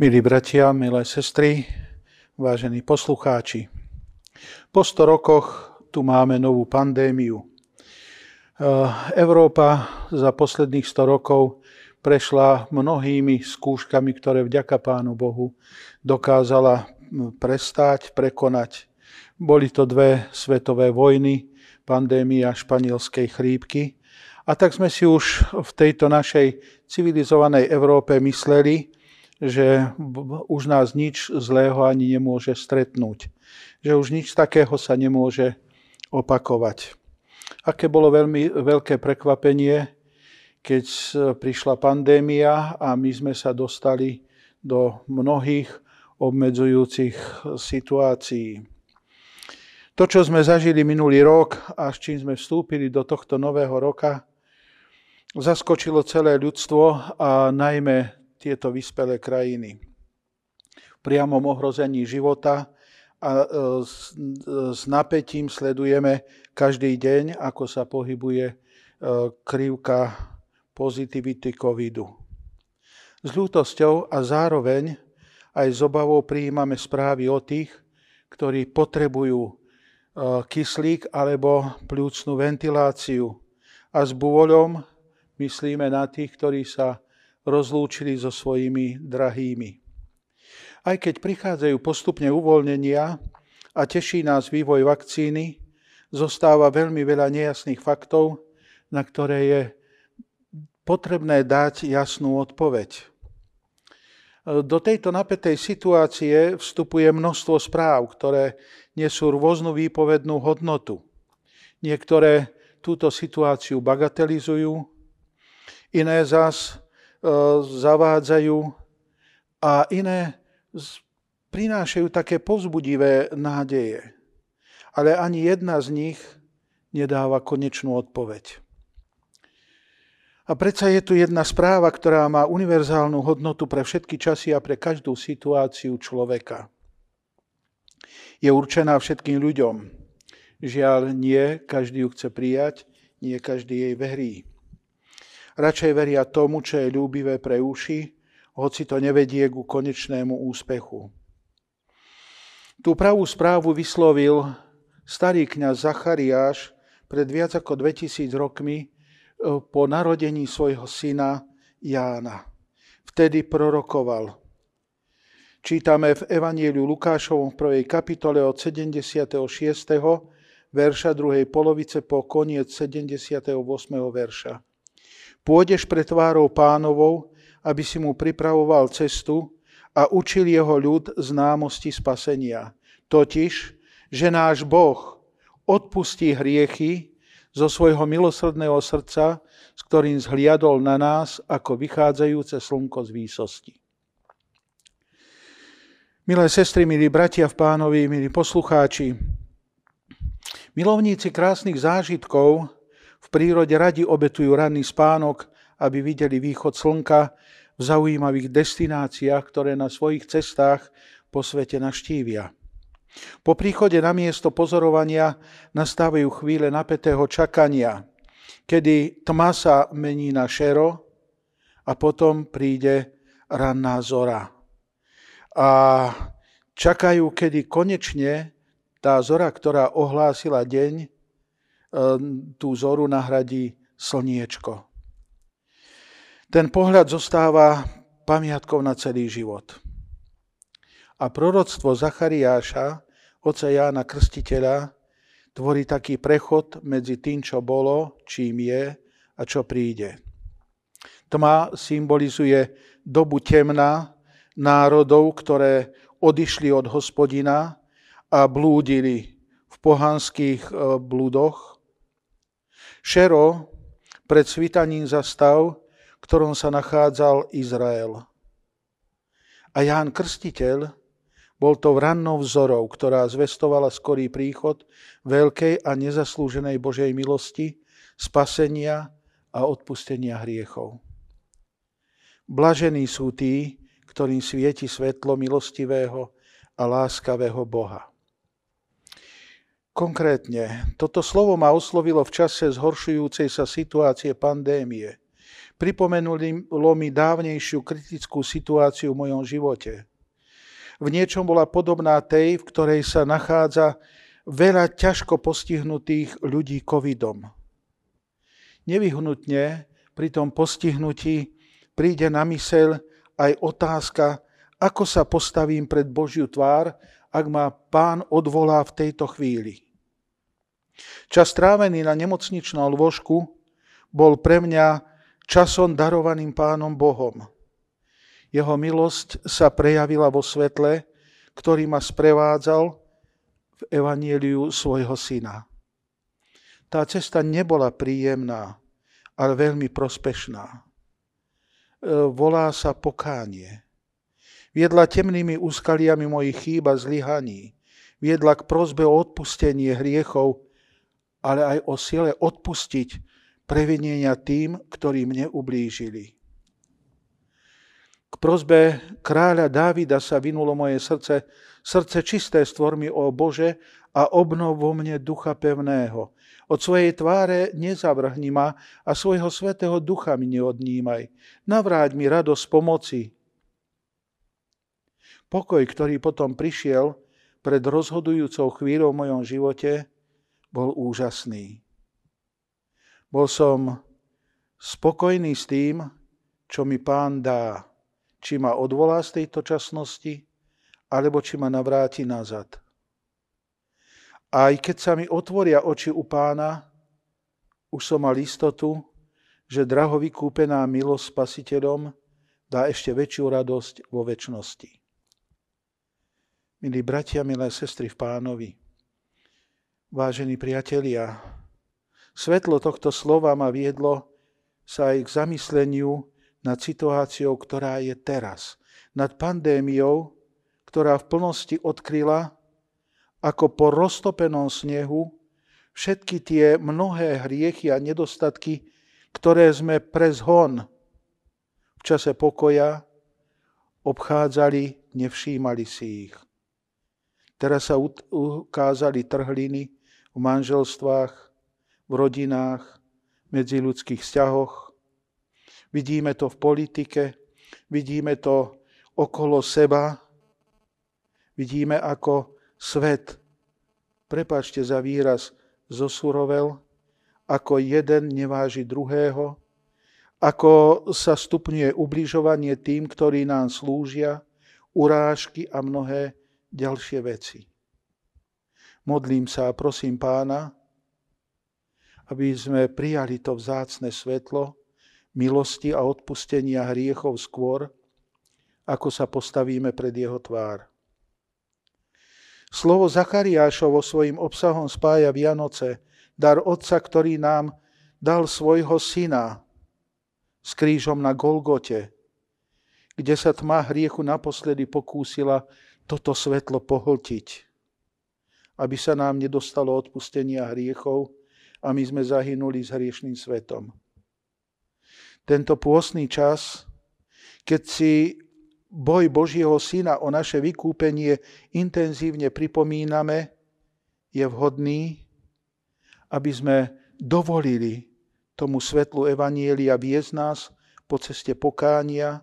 Milí bratia, milé sestry, vážení poslucháči, po 100 rokoch tu máme novú pandémiu. Európa za posledných 100 rokov prešla mnohými skúškami, ktoré vďaka Pánu Bohu dokázala prestať, prekonať. Boli to dve svetové vojny, pandémia španielskej chrípky. A tak sme si už v tejto našej civilizovanej Európe mysleli, že už nás nič zlého ani nemôže stretnúť. Že už nič takého sa nemôže opakovať. Aké bolo veľmi veľké prekvapenie, keď prišla pandémia a my sme sa dostali do mnohých obmedzujúcich situácií. To, čo sme zažili minulý rok a s čím sme vstúpili do tohto nového roka, zaskočilo celé ľudstvo a najmä tieto vyspelé krajiny. V priamom ohrození života a e, s, s napätím sledujeme každý deň, ako sa pohybuje e, krivka pozitivity covidu. S ľútosťou a zároveň aj s obavou prijímame správy o tých, ktorí potrebujú e, kyslík alebo plúcnú ventiláciu. A s bôľom myslíme na tých, ktorí sa rozlúčili so svojimi drahými. Aj keď prichádzajú postupne uvoľnenia a teší nás vývoj vakcíny, zostáva veľmi veľa nejasných faktov, na ktoré je potrebné dať jasnú odpoveď. Do tejto napätej situácie vstupuje množstvo správ, ktoré nesú rôznu výpovednú hodnotu. Niektoré túto situáciu bagatelizujú, iné zas zavádzajú a iné prinášajú také povzbudivé nádeje. Ale ani jedna z nich nedáva konečnú odpoveď. A predsa je tu jedna správa, ktorá má univerzálnu hodnotu pre všetky časy a pre každú situáciu človeka. Je určená všetkým ľuďom. Žiaľ, nie každý ju chce prijať, nie každý jej verí. Radšej veria tomu, čo je ľúbivé pre uši, hoci to nevedie ku konečnému úspechu. Tú pravú správu vyslovil starý kňaz Zachariáš pred viac ako 2000 rokmi e, po narodení svojho syna Jána. Vtedy prorokoval. Čítame v Evanieliu Lukášovom v prvej kapitole od 76. verša druhej polovice po koniec 78. verša. Pôjdeš pre tvárou pánovou, aby si mu pripravoval cestu a učil jeho ľud známosti spasenia. Totiž, že náš Boh odpustí hriechy zo svojho milosrdného srdca, s ktorým zhliadol na nás ako vychádzajúce slnko z výsosti. Milé sestry, milí bratia v pánovi, milí poslucháči, milovníci krásnych zážitkov v prírode radi obetujú ranný spánok, aby videli východ slnka v zaujímavých destináciách, ktoré na svojich cestách po svete naštívia. Po príchode na miesto pozorovania nastávajú chvíle napätého čakania, kedy tma sa mení na šero a potom príde ranná zora. A čakajú, kedy konečne tá zora, ktorá ohlásila deň, tú zoru nahradí slniečko. Ten pohľad zostáva pamiatkou na celý život. A proroctvo Zachariáša, oca Jána Krstiteľa, tvorí taký prechod medzi tým, čo bolo, čím je a čo príde. Tma symbolizuje dobu temna národov, ktoré odišli od hospodina a blúdili v pohanských e, blúdoch Šero pred svitaním za stav, v ktorom sa nachádzal Izrael. A Ján Krstiteľ bol to rannou vzorou, ktorá zvestovala skorý príchod veľkej a nezaslúženej Božej milosti, spasenia a odpustenia hriechov. Blažení sú tí, ktorým svieti svetlo milostivého a láskavého Boha. Konkrétne, toto slovo ma oslovilo v čase zhoršujúcej sa situácie pandémie. Pripomenulo mi dávnejšiu kritickú situáciu v mojom živote. V niečom bola podobná tej, v ktorej sa nachádza veľa ťažko postihnutých ľudí covidom. Nevyhnutne pri tom postihnutí príde na mysel aj otázka, ako sa postavím pred Božiu tvár, ak ma pán odvolá v tejto chvíli. Čas strávený na nemocničnom lôžku bol pre mňa časom darovaným pánom Bohom. Jeho milosť sa prejavila vo svetle, ktorý ma sprevádzal v evanieliu svojho syna. Tá cesta nebola príjemná, ale veľmi prospešná. E, volá sa pokánie. Viedla temnými úskaliami mojich chýb a zlyhaní. Viedla k prozbe o odpustenie hriechov, ale aj o sile odpustiť previnenia tým, ktorí mne ublížili. K prozbe kráľa Dávida sa vynulo moje srdce, srdce čisté stvor mi, o Bože, a obnov vo mne ducha pevného. Od svojej tváre nezavrhni ma a svojho svetého ducha mi neodnímaj. Navráť mi radosť pomoci. Pokoj, ktorý potom prišiel pred rozhodujúcou chvíľou v mojom živote, bol úžasný. Bol som spokojný s tým, čo mi pán dá. Či ma odvolá z tejto časnosti, alebo či ma navráti nazad. Aj keď sa mi otvoria oči u pána, už som mal istotu, že draho vykúpená milosť spasiteľom dá ešte väčšiu radosť vo väčšnosti. Milí bratia, milé sestry v pánovi, vážení priatelia, svetlo tohto slova ma viedlo sa aj k zamysleniu nad situáciou, ktorá je teraz. Nad pandémiou, ktorá v plnosti odkryla ako po roztopenom snehu všetky tie mnohé hriechy a nedostatky, ktoré sme pre zhon v čase pokoja obchádzali, nevšímali si ich. Teraz sa ukázali trhliny v manželstvách, v rodinách, medzi ľudských vzťahoch. Vidíme to v politike, vidíme to okolo seba, vidíme, ako svet, prepačte za výraz, zosurovel, ako jeden neváži druhého, ako sa stupňuje ubližovanie tým, ktorí nám slúžia, urážky a mnohé ďalšie veci. Modlím sa a prosím pána, aby sme prijali to vzácne svetlo milosti a odpustenia hriechov skôr, ako sa postavíme pred jeho tvár. Slovo Zachariášovo svojim obsahom spája Vianoce, dar Otca, ktorý nám dal svojho syna s krížom na Golgote, kde sa tma hriechu naposledy pokúsila toto svetlo pohltiť, aby sa nám nedostalo odpustenia hriechov a my sme zahynuli s hriešným svetom. Tento pôstny čas, keď si boj Božieho Syna o naše vykúpenie intenzívne pripomíname, je vhodný, aby sme dovolili tomu svetlu Evanielia viesť nás po ceste pokánia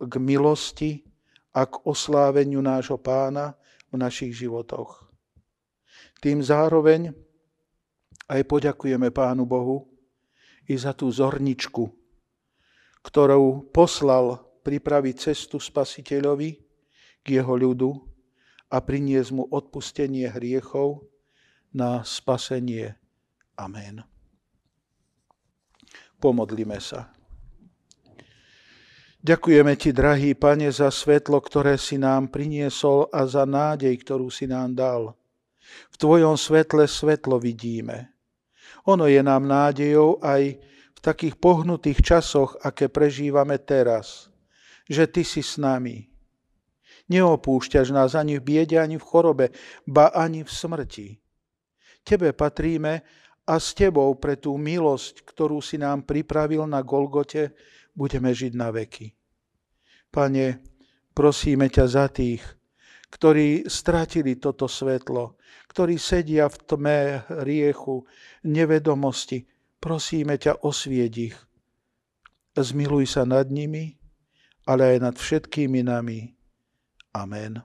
k milosti a k osláveniu nášho pána v našich životoch. Tým zároveň aj poďakujeme Pánu Bohu i za tú zorničku, ktorou poslal pripraviť cestu spasiteľovi k jeho ľudu a priniesť mu odpustenie hriechov na spasenie. Amen. Pomodlime sa. Ďakujeme Ti, drahý Pane, za svetlo, ktoré si nám priniesol a za nádej, ktorú si nám dal. V Tvojom svetle svetlo vidíme. Ono je nám nádejou aj v takých pohnutých časoch, aké prežívame teraz že Ty si s nami. Neopúšťaš nás ani v biede, ani v chorobe, ba ani v smrti. Tebe patríme a s Tebou pre tú milosť, ktorú si nám pripravil na Golgote, budeme žiť na veky. Pane, prosíme ťa za tých, ktorí stratili toto svetlo, ktorí sedia v tme riechu, nevedomosti. Prosíme ťa, osvieť ich zmiluj sa nad nimi, ale aj nad všetkými nami. Amen.